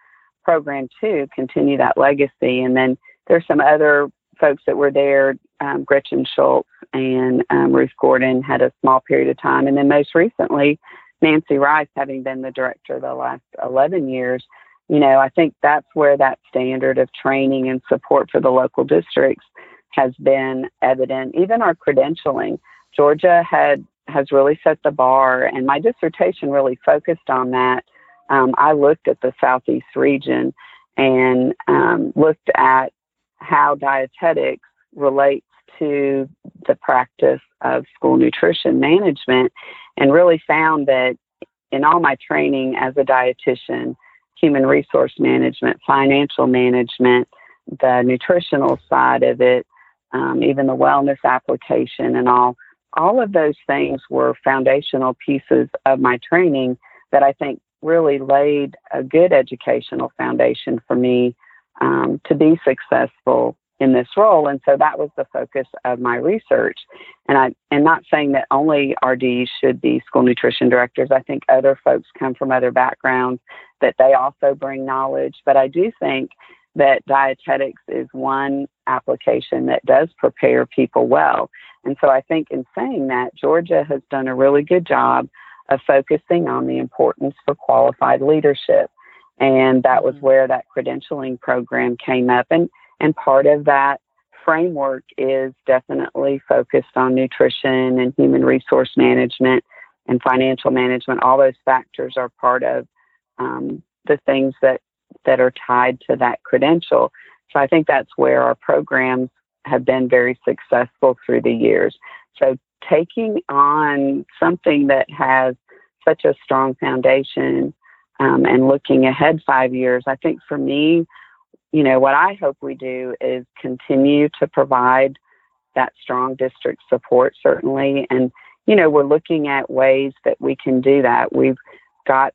program too, continue that legacy. And then there's some other folks that were there. Um, Gretchen Schultz and um, Ruth Gordon had a small period of time. And then most recently, Nancy Rice, having been the director the last 11 years, you know, I think that's where that standard of training and support for the local districts has been evident. Even our credentialing, Georgia had has really set the bar, and my dissertation really focused on that um, I looked at the Southeast region and um, looked at how dietetics relates to the practice of school nutrition management and really found that in all my training as a dietitian, human resource management, financial management, the nutritional side of it, um, even the wellness application and all, all of those things were foundational pieces of my training that I think really laid a good educational foundation for me um, to be successful in this role. And so that was the focus of my research. And I and not saying that only RDs should be school nutrition directors. I think other folks come from other backgrounds that they also bring knowledge. But I do think that dietetics is one application that does prepare people well. And so I think in saying that, Georgia has done a really good job of focusing on the importance for qualified leadership. And that was mm-hmm. where that credentialing program came up. And, and part of that framework is definitely focused on nutrition and human resource management and financial management. All those factors are part of um, the things that, that are tied to that credential. So I think that's where our programs have been very successful through the years. So taking on something that has such a strong foundation um, and looking ahead five years, I think for me, you know, what I hope we do is continue to provide that strong district support, certainly. And, you know, we're looking at ways that we can do that. We've got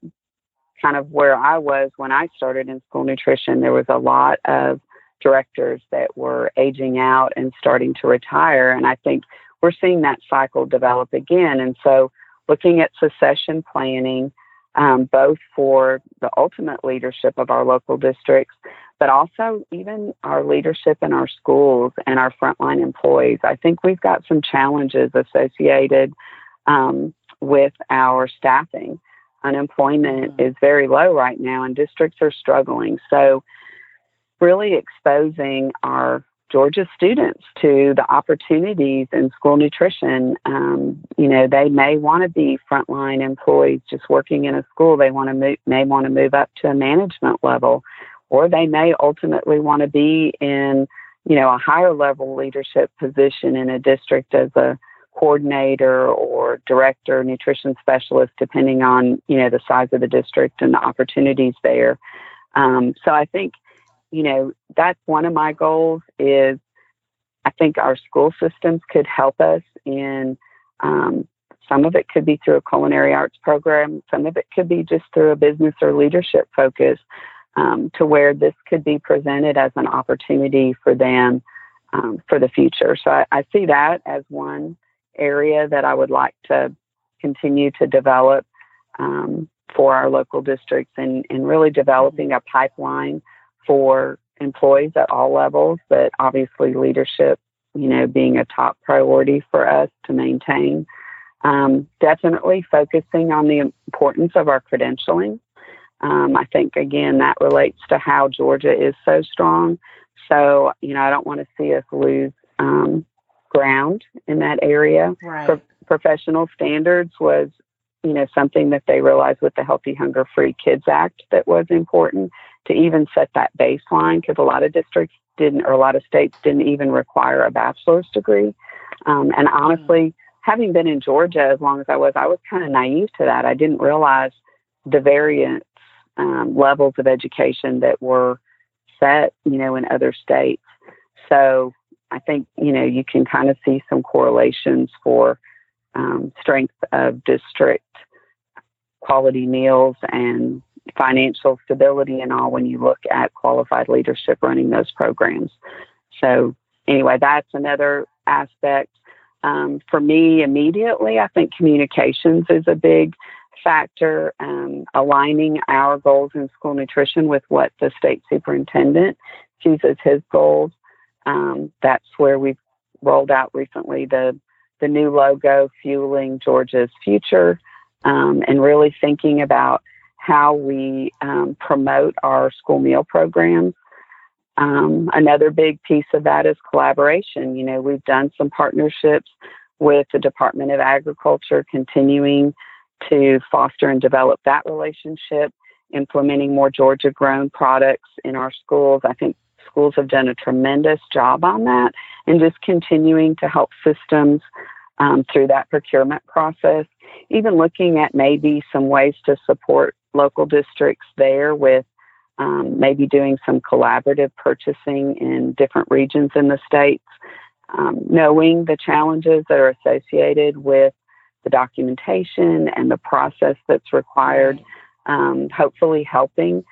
kind of where I was when I started in school nutrition, there was a lot of directors that were aging out and starting to retire. And I think we're seeing that cycle develop again. And so looking at succession planning, um, both for the ultimate leadership of our local districts, but also even our leadership in our schools and our frontline employees. I think we've got some challenges associated um, with our staffing. Unemployment mm-hmm. is very low right now, and districts are struggling. So, really exposing our Georgia students to the opportunities in school nutrition. Um, you know, they may want to be frontline employees just working in a school. They want to move, may want to move up to a management level, or they may ultimately want to be in, you know, a higher level leadership position in a district as a coordinator or director, nutrition specialist, depending on you know the size of the district and the opportunities there. Um, so I think you know that's one of my goals is I think our school systems could help us in um, some of it could be through a culinary arts program, some of it could be just through a business or leadership focus, um, to where this could be presented as an opportunity for them um, for the future. So I, I see that as one area that I would like to continue to develop um, for our local districts and, and really developing a pipeline for employees at all levels, but obviously leadership, you know, being a top priority for us to maintain. Um, definitely focusing on the importance of our credentialing. Um, I think, again, that relates to how Georgia is so strong. So, you know, I don't want to see us lose um, ground in that area. Right. Pro- professional standards was, you know, something that they realized with the Healthy Hunger Free Kids Act that was important to even set that baseline because a lot of districts didn't, or a lot of states didn't even require a bachelor's degree. Um, and mm-hmm. honestly, having been in Georgia as long as I was, I was kind of naive to that. I didn't realize the variant um, levels of education that were set, you know, in other states. So I think, you know, you can kind of see some correlations for um, strength of district quality meals and financial stability and all when you look at qualified leadership running those programs. So, anyway, that's another aspect. Um, for me, immediately, I think communications is a big factor. Um, aligning our goals in school nutrition with what the state superintendent sees as his goals um, that's where we've rolled out recently the the new logo, fueling Georgia's future, um, and really thinking about how we um, promote our school meal programs. Um, another big piece of that is collaboration. You know, we've done some partnerships with the Department of Agriculture, continuing to foster and develop that relationship, implementing more Georgia grown products in our schools. I think schools have done a tremendous job on that and just continuing to help systems um, through that procurement process. Even looking at maybe some ways to support local districts there with um, maybe doing some collaborative purchasing in different regions in the states, um, knowing the challenges that are associated with the documentation and the process that's required, um, hopefully helping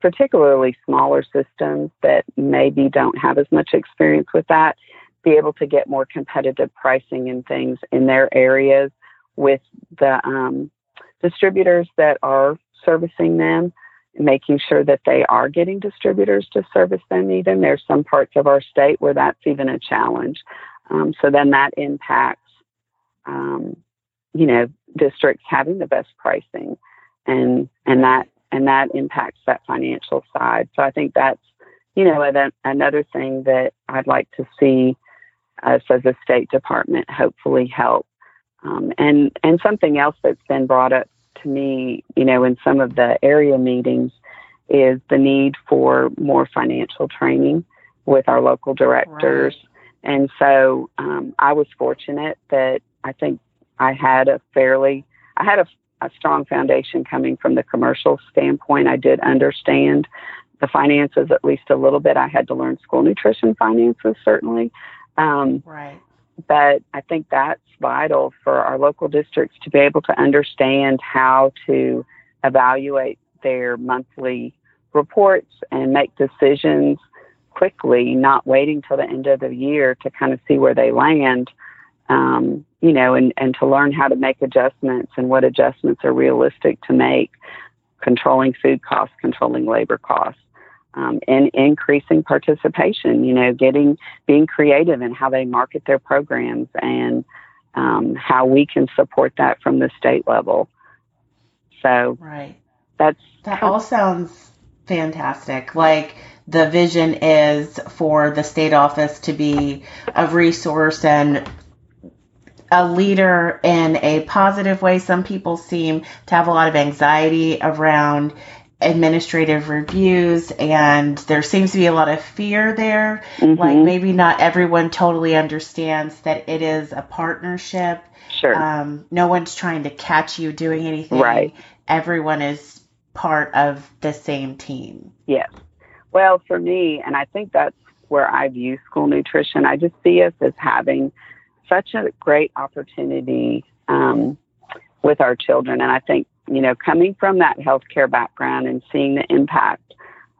particularly smaller systems that maybe don't have as much experience with that, be able to get more competitive pricing and things in their areas with the um, distributors that are servicing them, making sure that they are getting distributors to service them. Even there's some parts of our state where that's even a challenge. Um, so then that impacts, um, you know, districts having the best pricing, and and that and that impacts that financial side. So I think that's you know another thing that I'd like to see us as a state department hopefully help. Um, and and something else that's been brought up to me, you know, in some of the area meetings is the need for more financial training with our local directors. Right. And so um, I was fortunate that I think I had a fairly, I had a, a strong foundation coming from the commercial standpoint. I did understand the finances at least a little bit. I had to learn school nutrition finances, certainly. Um, right. But I think that's vital for our local districts to be able to understand how to evaluate their monthly reports and make decisions quickly, not waiting till the end of the year to kind of see where they land, um, you know, and, and to learn how to make adjustments and what adjustments are realistic to make, controlling food costs, controlling labor costs. Um, and increasing participation, you know, getting being creative in how they market their programs and um, how we can support that from the state level. So, right, that's that all sounds fantastic. Like the vision is for the state office to be a resource and a leader in a positive way. Some people seem to have a lot of anxiety around administrative reviews and there seems to be a lot of fear there. Mm-hmm. Like maybe not everyone totally understands that it is a partnership. Sure. Um, no one's trying to catch you doing anything. Right. Everyone is part of the same team? Yes. Well, for me, and I think that's where I view school nutrition, I just see us as having such a great opportunity um, with our children. And I think, you know, coming from that healthcare background and seeing the impact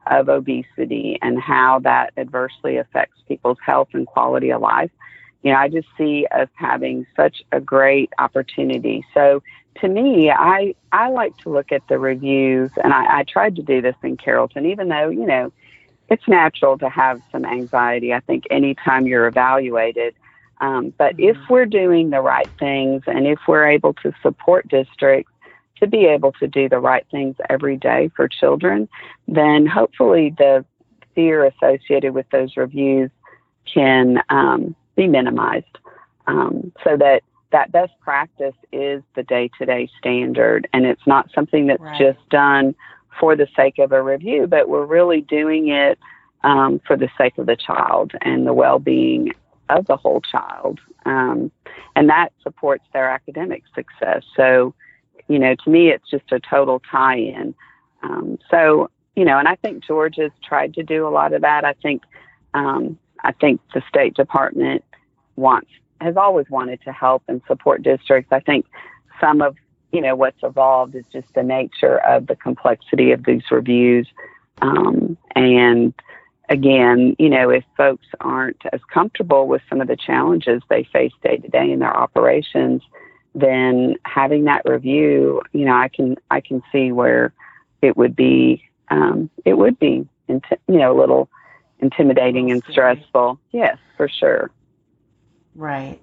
of obesity and how that adversely affects people's health and quality of life, you know, I just see us having such a great opportunity. So to me, I I like to look at the reviews, and I, I tried to do this in Carrollton, even though you know it's natural to have some anxiety. I think anytime you're evaluated, um, but mm-hmm. if we're doing the right things, and if we're able to support districts to be able to do the right things every day for children, then hopefully the fear associated with those reviews can um, be minimized, um, so that that best practice is the day to day standard. And it's not something that's right. just done for the sake of a review, but we're really doing it um, for the sake of the child and the well being of the whole child. Um, and that supports their academic success. So, you know, to me, it's just a total tie in. Um, so, you know, and I think George has tried to do a lot of that. I think, um, I think the State Department wants has always wanted to help and support districts. I think some of you know what's evolved is just the nature of the complexity of these reviews, um, and again, you know, if folks aren't as comfortable with some of the challenges they face day to day in their operations, then having that review, you know, I can I can see where it would be um, it would be you know a little intimidating and stressful. Yes, for sure. Right.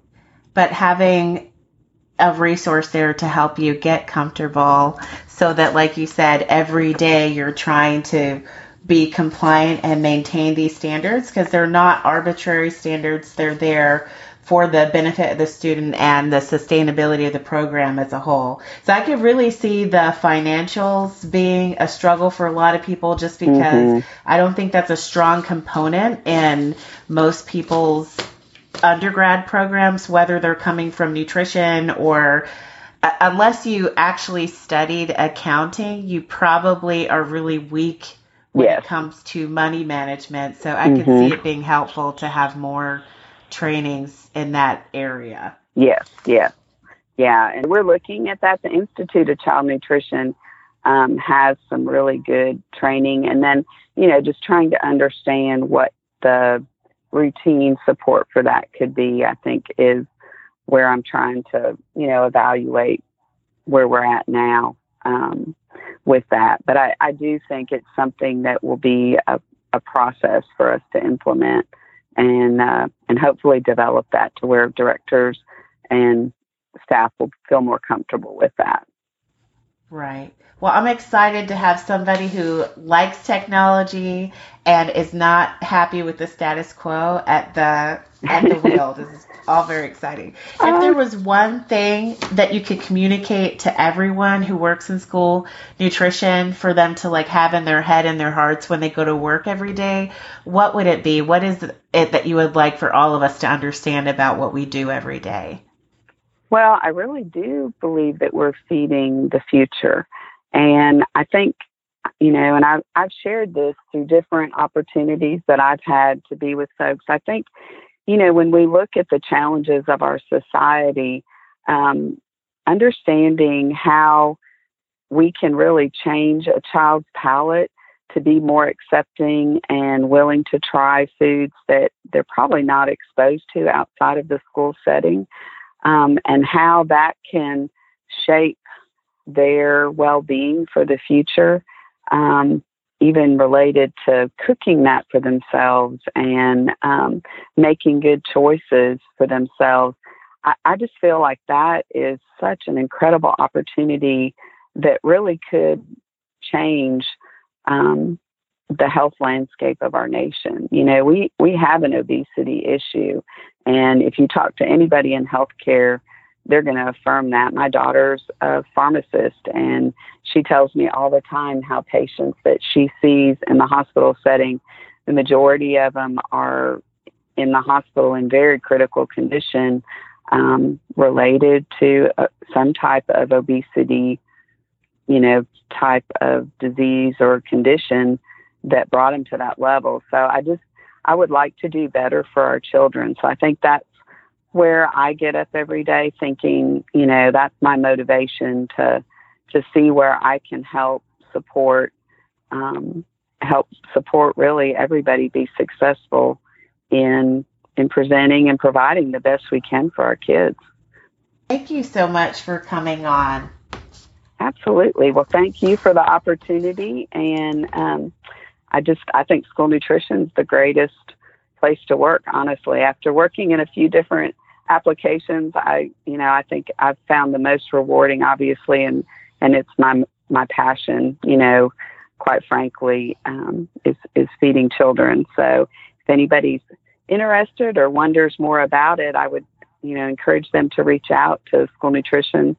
But having a resource there to help you get comfortable so that, like you said, every day you're trying to be compliant and maintain these standards because they're not arbitrary standards. They're there for the benefit of the student and the sustainability of the program as a whole. So I could really see the financials being a struggle for a lot of people just because mm-hmm. I don't think that's a strong component in most people's undergrad programs, whether they're coming from nutrition or uh, unless you actually studied accounting, you probably are really weak when yes. it comes to money management. So I mm-hmm. can see it being helpful to have more trainings in that area. Yes, yes. Yeah, and we're looking at that. The Institute of Child Nutrition um, has some really good training, and then you know just trying to understand what the routine support for that could be, I think, is where I'm trying to, you know, evaluate where we're at now um, with that. But I, I do think it's something that will be a, a process for us to implement and uh, and hopefully develop that to where directors and staff will feel more comfortable with that. Right. Well, I'm excited to have somebody who likes technology and is not happy with the status quo at the at the wheel. This is all very exciting. If uh-huh. there was one thing that you could communicate to everyone who works in school nutrition for them to like have in their head and their hearts when they go to work every day, what would it be? What is it that you would like for all of us to understand about what we do every day? Well, I really do believe that we're feeding the future. And I think, you know, and I've, I've shared this through different opportunities that I've had to be with folks. I think, you know, when we look at the challenges of our society, um, understanding how we can really change a child's palate to be more accepting and willing to try foods that they're probably not exposed to outside of the school setting, um, and how that can shape their well being for the future, um, even related to cooking that for themselves and um, making good choices for themselves. I, I just feel like that is such an incredible opportunity that really could change um, the health landscape of our nation. You know, we, we have an obesity issue. And if you talk to anybody in healthcare, they're going to affirm that. My daughter's a pharmacist, and she tells me all the time how patients that she sees in the hospital setting, the majority of them are in the hospital in very critical condition um, related to uh, some type of obesity, you know, type of disease or condition that brought them to that level. So I just, I would like to do better for our children. So I think that's where I get up every day thinking, you know, that's my motivation to to see where I can help support um, help support really everybody be successful in in presenting and providing the best we can for our kids. Thank you so much for coming on. Absolutely. Well, thank you for the opportunity, and um, I just I think school nutrition is the greatest place to work. Honestly, after working in a few different applications i you know i think i've found the most rewarding obviously and and it's my my passion you know quite frankly um, is is feeding children so if anybody's interested or wonders more about it i would you know encourage them to reach out to a school nutrition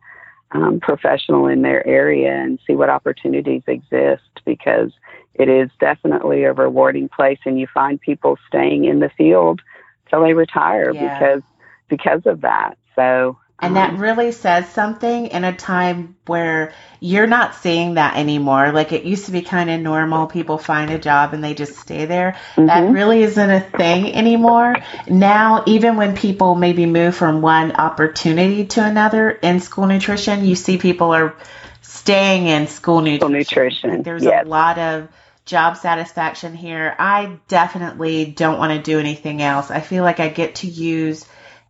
um, professional in their area and see what opportunities exist because it is definitely a rewarding place and you find people staying in the field till they retire yeah. because because of that. So and that um, really says something in a time where you're not seeing that anymore. Like it used to be kind of normal. People find a job and they just stay there. Mm-hmm. That really isn't a thing anymore. Now, even when people maybe move from one opportunity to another in school nutrition, you see people are staying in school nutrition. School nutrition. There's yes. a lot of job satisfaction here. I definitely don't want to do anything else. I feel like I get to use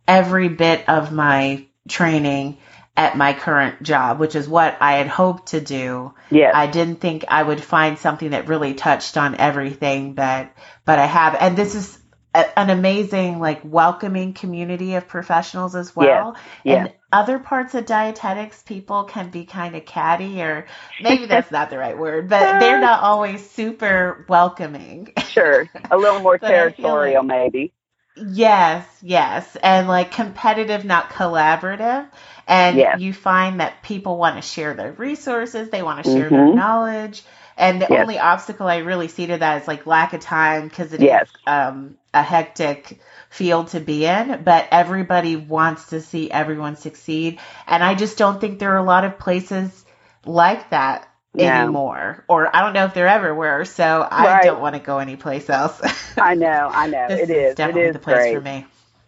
every bit of my training at my current job, which is what I had hoped to do. Yeah. I didn't think I would find something that really touched on everything, but but I have. And this is a, an amazing like welcoming community of professionals as well. Yeah. yeah. And other parts of dietetics, people can be kind of catty or maybe that's not the right word, but they're not always super welcoming. Sure. A little more territorial like, maybe. Yes, yes. And like competitive, not collaborative. And yes. you find that people want to share their resources, they want to share mm-hmm. their knowledge. And the yes. only obstacle I really see to that is like lack of time because it yes. is um, a hectic field to be in. But everybody wants to see everyone succeed. And I just don't think there are a lot of places like that yeah. anymore, or I don't know if there ever were. So I don't want to go anyplace else. I know, I know. this it is, is definitely it is the place great. for me.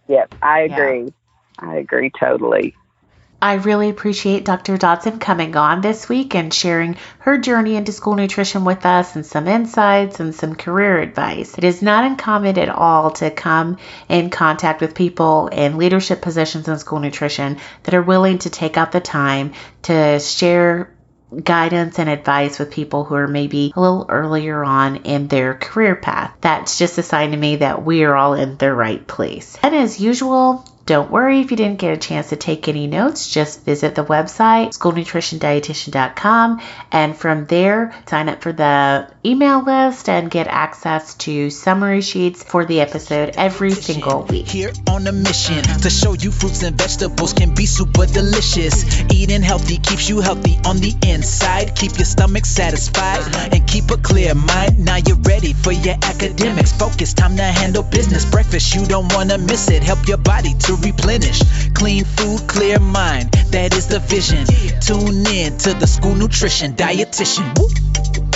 Yep, I agree. Yeah. I agree totally. I really appreciate Dr. Dodson coming on this week and sharing her journey into school nutrition with us and some insights and some career advice. It is not uncommon at all to come in contact with people in leadership positions in school nutrition that are willing to take out the time to share guidance and advice with people who are maybe a little earlier on in their career path. That's just a sign to me that we are all in the right place. And as usual, don't worry if you didn't get a chance to take any notes. Just visit the website, schoolnutritiondietitian.com, and from there, sign up for the email list and get access to summary sheets for the episode every single week. Here on a mission to show you fruits and vegetables can be super delicious. Eating healthy keeps you healthy on the inside. Keep your stomach satisfied and keep a clear mind. Now you're ready for your academics. Focus, time to handle business. Breakfast, you don't want to miss it. Help your body to replenish. Clean food, clear mind. That is the vision. Tune in to the School Nutrition Dietitian. Woo.